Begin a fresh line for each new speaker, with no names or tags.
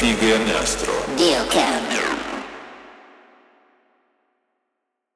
figlio e nastro.
Dio cambia.